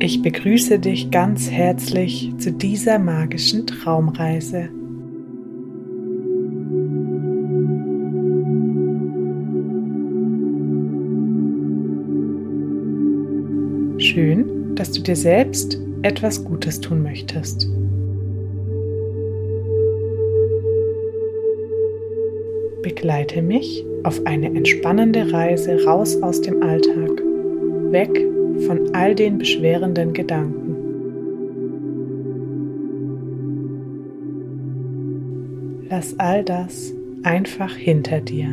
Ich begrüße dich ganz herzlich zu dieser magischen Traumreise. Schön, dass du dir selbst etwas Gutes tun möchtest. Begleite mich auf eine entspannende Reise raus aus dem Alltag, weg von all den beschwerenden Gedanken. Lass all das einfach hinter dir.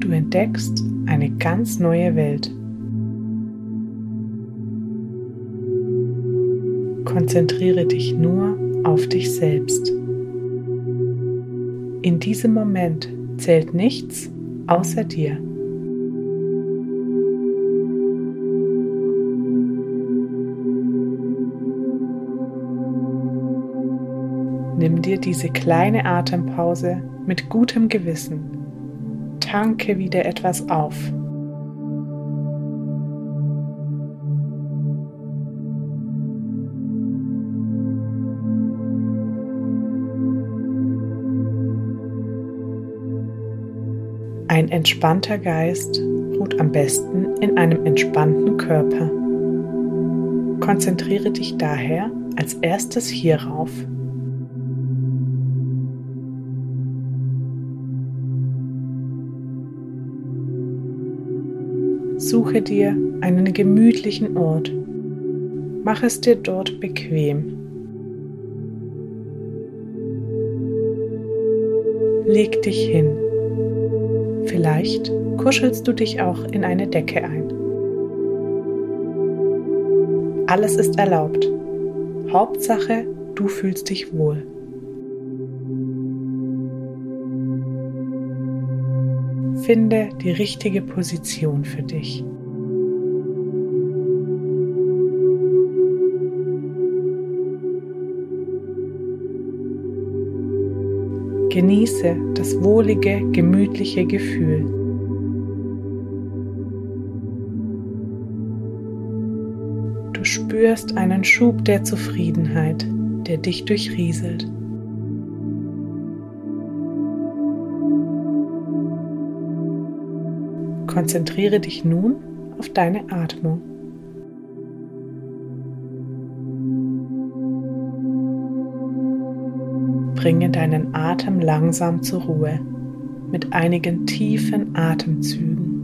Du entdeckst eine ganz neue Welt. Konzentriere dich nur auf dich selbst. In diesem Moment zählt nichts außer dir. Dir diese kleine Atempause mit gutem Gewissen. Tanke wieder etwas auf. Ein entspannter Geist ruht am besten in einem entspannten Körper. Konzentriere dich daher als erstes hierauf. Suche dir einen gemütlichen Ort. Mach es dir dort bequem. Leg dich hin. Vielleicht kuschelst du dich auch in eine Decke ein. Alles ist erlaubt. Hauptsache, du fühlst dich wohl. Finde die richtige Position für dich. Genieße das wohlige, gemütliche Gefühl. Du spürst einen Schub der Zufriedenheit, der dich durchrieselt. Konzentriere dich nun auf deine Atmung. Bringe deinen Atem langsam zur Ruhe mit einigen tiefen Atemzügen.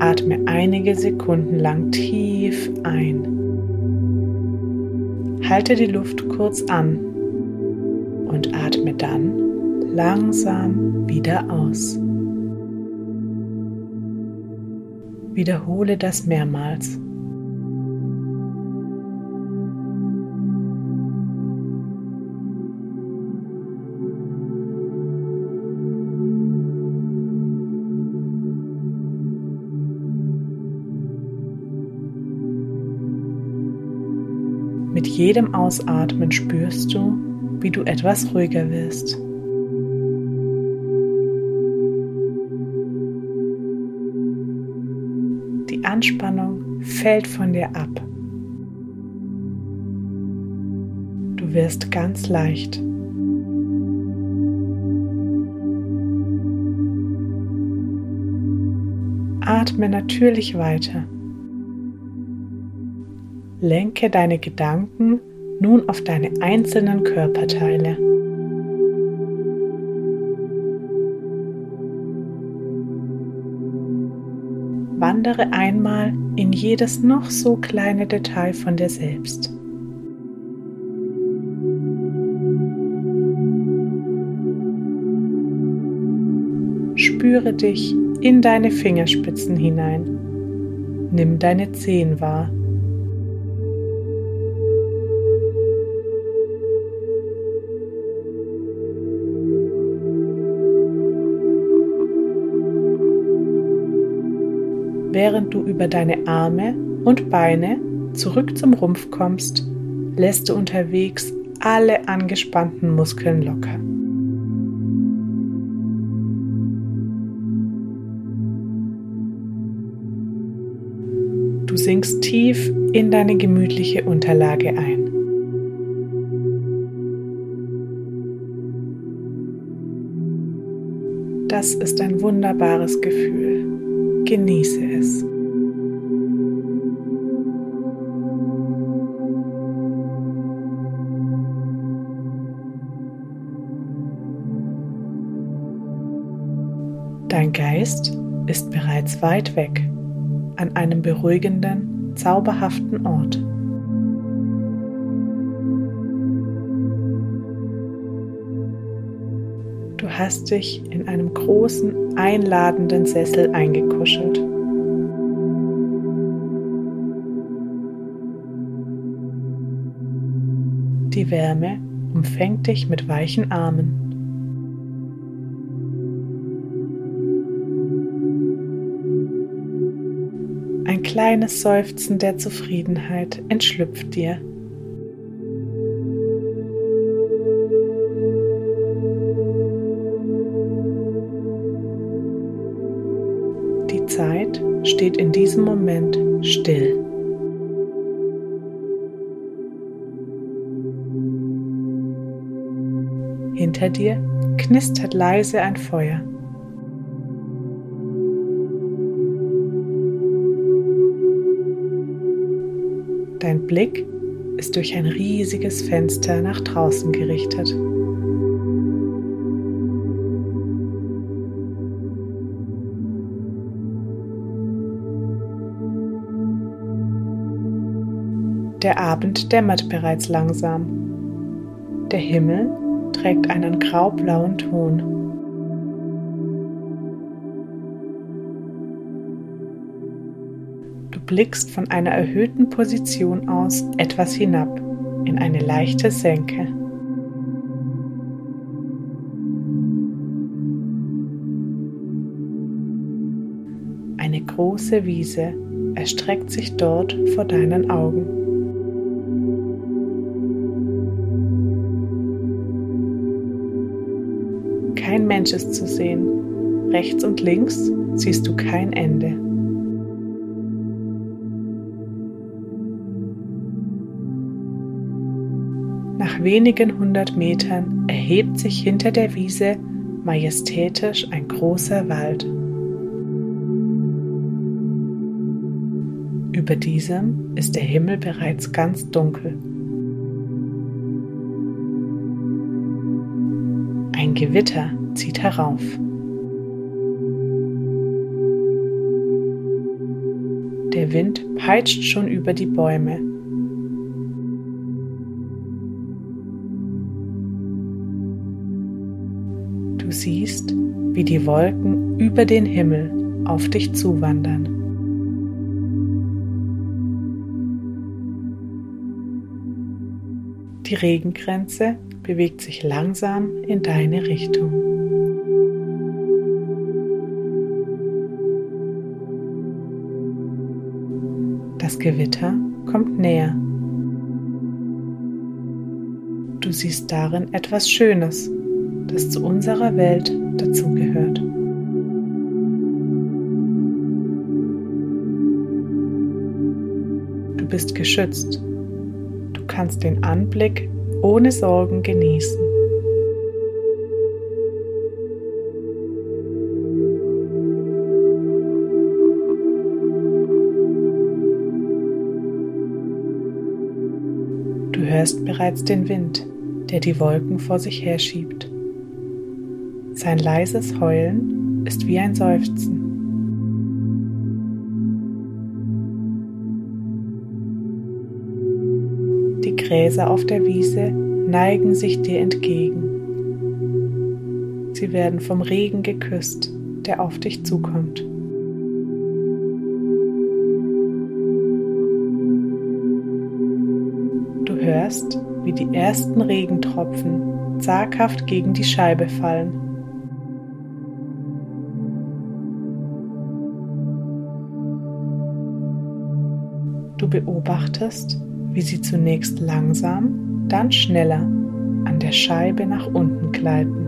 Atme einige Sekunden lang tief ein. Halte die Luft kurz an atme dann langsam wieder aus. Wiederhole das mehrmals. Mit jedem Ausatmen spürst du, wie du etwas ruhiger wirst. Die Anspannung fällt von dir ab. Du wirst ganz leicht. Atme natürlich weiter. Lenke deine Gedanken nun auf deine einzelnen Körperteile. Wandere einmal in jedes noch so kleine Detail von dir selbst. Spüre dich in deine Fingerspitzen hinein. Nimm deine Zehen wahr. während du über deine Arme und Beine zurück zum Rumpf kommst, lässt du unterwegs alle angespannten Muskeln locker. Du sinkst tief in deine gemütliche Unterlage ein. Das ist ein wunderbares Gefühl. Genieße es. Dein Geist ist bereits weit weg, an einem beruhigenden, zauberhaften Ort. Hast dich in einem großen, einladenden Sessel eingekuschelt. Die Wärme umfängt dich mit weichen Armen. Ein kleines Seufzen der Zufriedenheit entschlüpft dir. Steht in diesem Moment still. Hinter dir knistert leise ein Feuer. Dein Blick ist durch ein riesiges Fenster nach draußen gerichtet. Der Abend dämmert bereits langsam. Der Himmel trägt einen graublauen Ton. blickst von einer erhöhten Position aus etwas hinab in eine leichte Senke. Eine große Wiese erstreckt sich dort vor deinen Augen. Mensch zu sehen. Rechts und links siehst du kein Ende. Nach wenigen hundert Metern erhebt sich hinter der Wiese majestätisch ein großer Wald. Über diesem ist der Himmel bereits ganz dunkel. Ein Gewitter zieht herauf. Der Wind peitscht schon über die Bäume Du siehst, wie die Wolken über den Himmel auf dich zuwandern. Die Regengrenze bewegt sich langsam in deine Richtung. Das Gewitter kommt näher. Du siehst darin etwas Schönes das zu unserer Welt dazugehört. Du bist geschützt. Du kannst den Anblick ohne Sorgen genießen. Du hörst bereits den Wind, der die Wolken vor sich herschiebt. Sein leises Heulen ist wie ein Seufzen. Gräser auf der Wiese neigen sich dir entgegen. Sie werden vom Regen geküsst, der auf dich zukommt. Du hörst, wie die ersten Regentropfen zaghaft gegen die Scheibe fallen Du beobachtest, wie sie zunächst langsam, dann schneller an der Scheibe nach unten gleiten.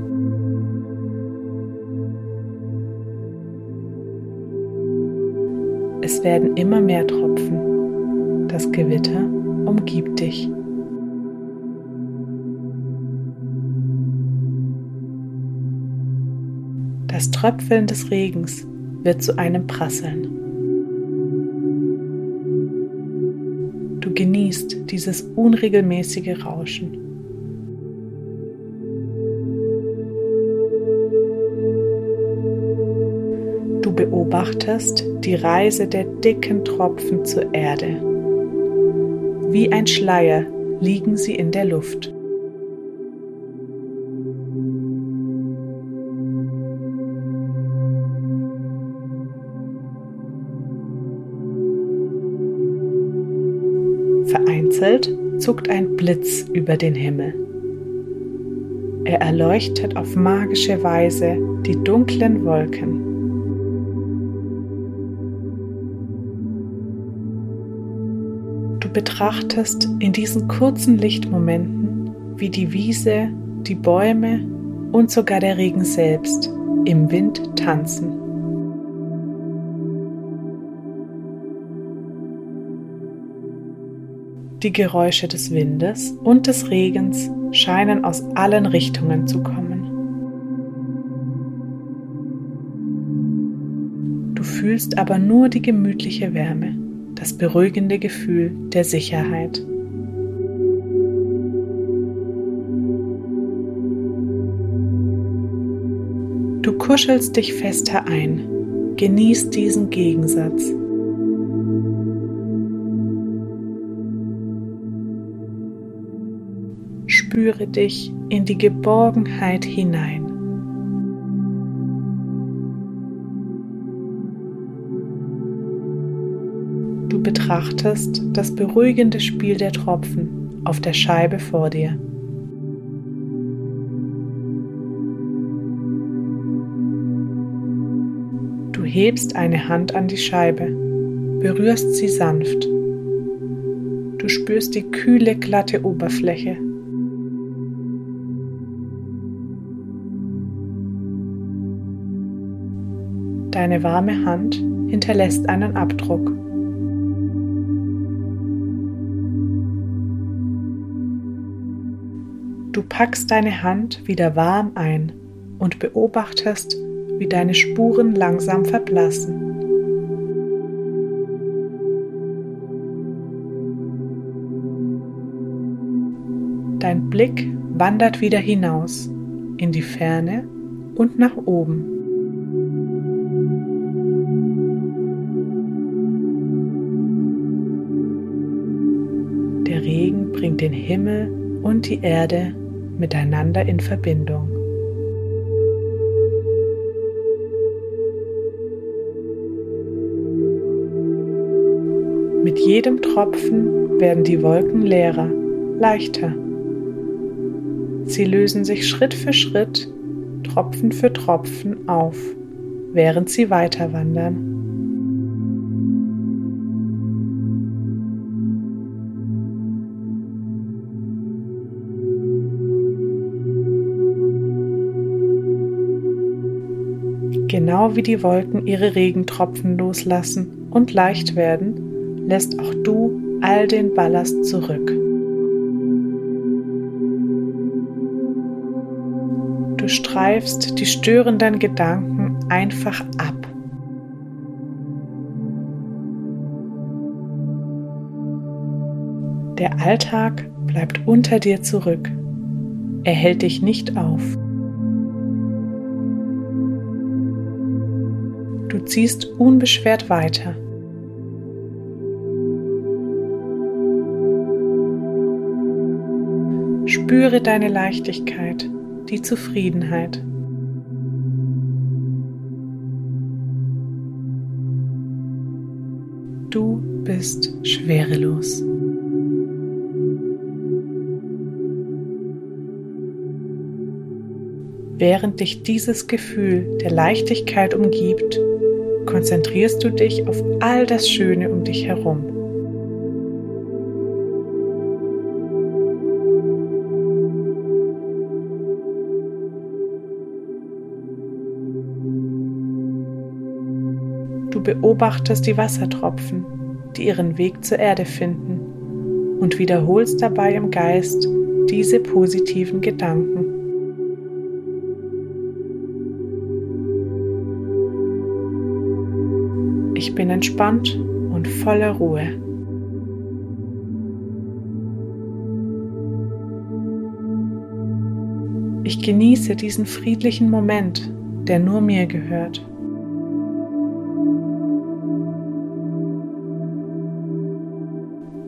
Es werden immer mehr Tropfen. Das Gewitter umgibt dich. Das Tröpfeln des Regens wird zu einem Prasseln. Du genießt dieses unregelmäßige Rauschen. Du beobachtest die Reise der dicken Tropfen zur Erde. Wie ein Schleier liegen sie in der Luft. Zuckt ein Blitz über den Himmel. Er erleuchtet auf magische Weise die dunklen Wolken. Du betrachtest in diesen kurzen Lichtmomenten, wie die Wiese, die Bäume und sogar der Regen selbst im Wind tanzen. Die Geräusche des Windes und des Regens scheinen aus allen Richtungen zu kommen. Du fühlst aber nur die gemütliche Wärme, das beruhigende Gefühl der Sicherheit. Du kuschelst dich fester ein, genießt diesen Gegensatz. Spüre dich in die Geborgenheit hinein. Du betrachtest das beruhigende Spiel der Tropfen auf der Scheibe vor dir. Du hebst eine Hand an die Scheibe, berührst sie sanft. Du spürst die kühle, glatte Oberfläche Deine warme Hand hinterlässt einen Abdruck. Du packst deine Hand wieder warm ein und beobachtest, wie deine Spuren langsam verblassen. Dein Blick wandert wieder hinaus in die Ferne und nach oben. Die Erde miteinander in Verbindung. Mit jedem Tropfen werden die Wolken leerer, leichter. Sie lösen sich Schritt für Schritt, Tropfen für Tropfen auf, während sie weiter wandern. Genau wie die Wolken ihre Regentropfen loslassen und leicht werden, lässt auch du all den Ballast zurück. Du streifst die störenden Gedanken einfach ab. Der Alltag bleibt unter dir zurück. Er hält dich nicht auf. Ziehst unbeschwert weiter. Spüre deine Leichtigkeit, die Zufriedenheit. Du bist schwerelos. Während dich dieses Gefühl der Leichtigkeit umgibt, konzentrierst du dich auf all das Schöne um dich herum. Du beobachtest die Wassertropfen, die ihren Weg zur Erde finden und wiederholst dabei im Geist diese positiven Gedanken. Ich bin entspannt und voller Ruhe. Ich genieße diesen friedlichen Moment, der nur mir gehört.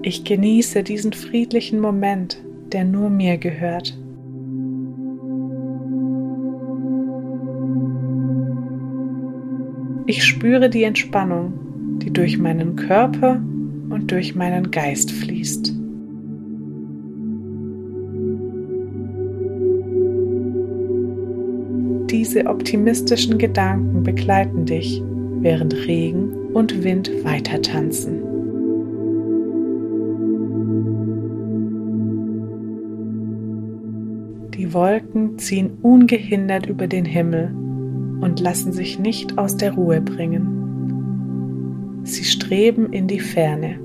Ich genieße diesen friedlichen Moment, der nur mir gehört. Ich spüre die Entspannung, die durch meinen Körper und durch meinen Geist fließt. Diese optimistischen Gedanken begleiten dich, während Regen und Wind weiter tanzen. Die Wolken ziehen ungehindert über den Himmel und lassen sich nicht aus der Ruhe bringen. Sie streben in die Ferne.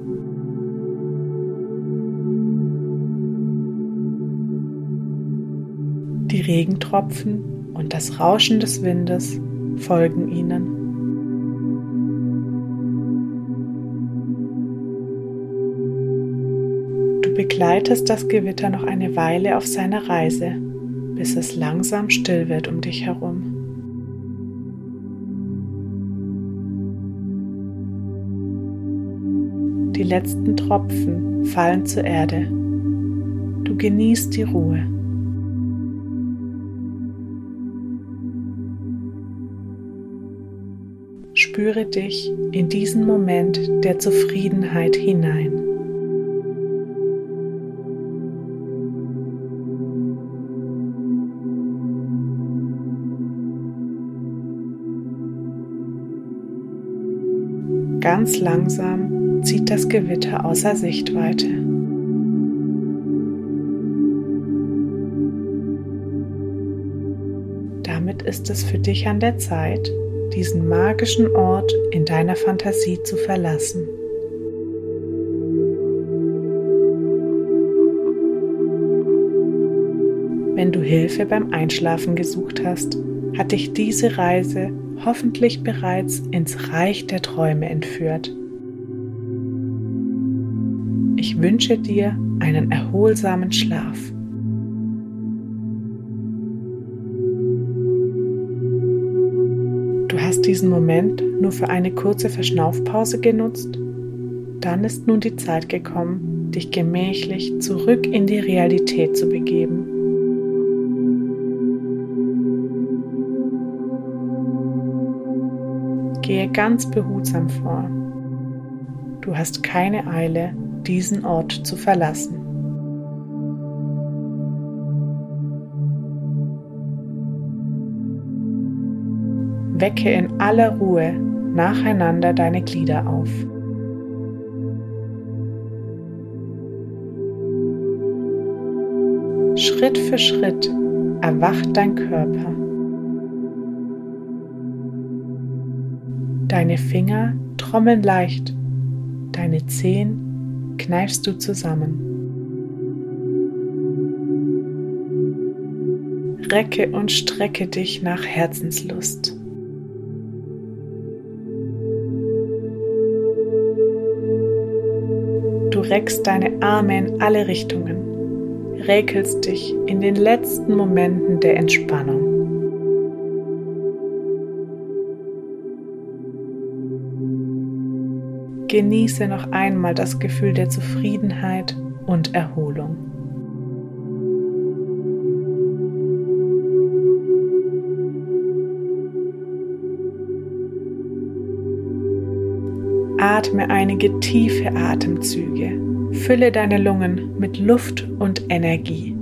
Die Regentropfen und das Rauschen des Windes folgen ihnen. Du begleitest das Gewitter noch eine Weile auf seiner Reise, bis es langsam still wird um dich herum. Die letzten Tropfen fallen zur Erde. Du genießt die Ruhe. spüre dich in diesen Moment der Zufriedenheit hinein. Ganz langsam zieht das Gewitter außer Sichtweite. Damit ist es für dich an der Zeit, diesen magischen Ort in deiner Fantasie zu verlassen. Wenn du Hilfe beim Einschlafen gesucht hast, hat dich diese Reise hoffentlich bereits ins Reich der Träume entführt. Wünsche dir einen erholsamen Schlaf. hast diesen Moment nur für eine kurze Verschnaufpause genutzt? Dann ist nun die Zeit gekommen, dich gemächlich zurück in die Realität zu begeben. Gehe ganz behutsam vor. Du hast keine Eile, diesen Ort zu verlassen. Wecke in aller Ruhe nacheinander deine Glieder auf. Schritt für Schritt erwacht dein Körper. Deine Finger trommeln leicht, deine Zehen kneifst du zusammen. Recke und strecke dich nach Herzenslust. reckst deine Arme in alle Richtungen, räkelst dich in den letzten Momenten der Entspannung. Genieße noch einmal das Gefühl der Zufriedenheit und Erholung. Atme einige tiefe Atemzüge. Fülle deine Lungen mit Luft und Energie.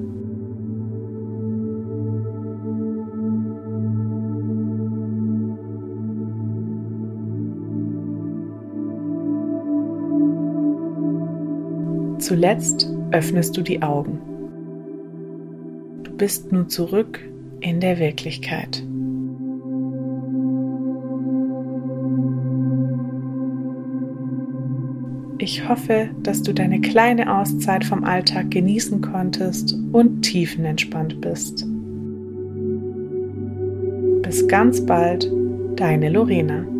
Zuletzt öffnest du die Augen. Du bist nun zurück in der Wirklichkeit. Ich hoffe, dass du deine kleine Auszeit vom Alltag genießen konntest und tiefenentspannt bist. Bis ganz bald, deine Lorena.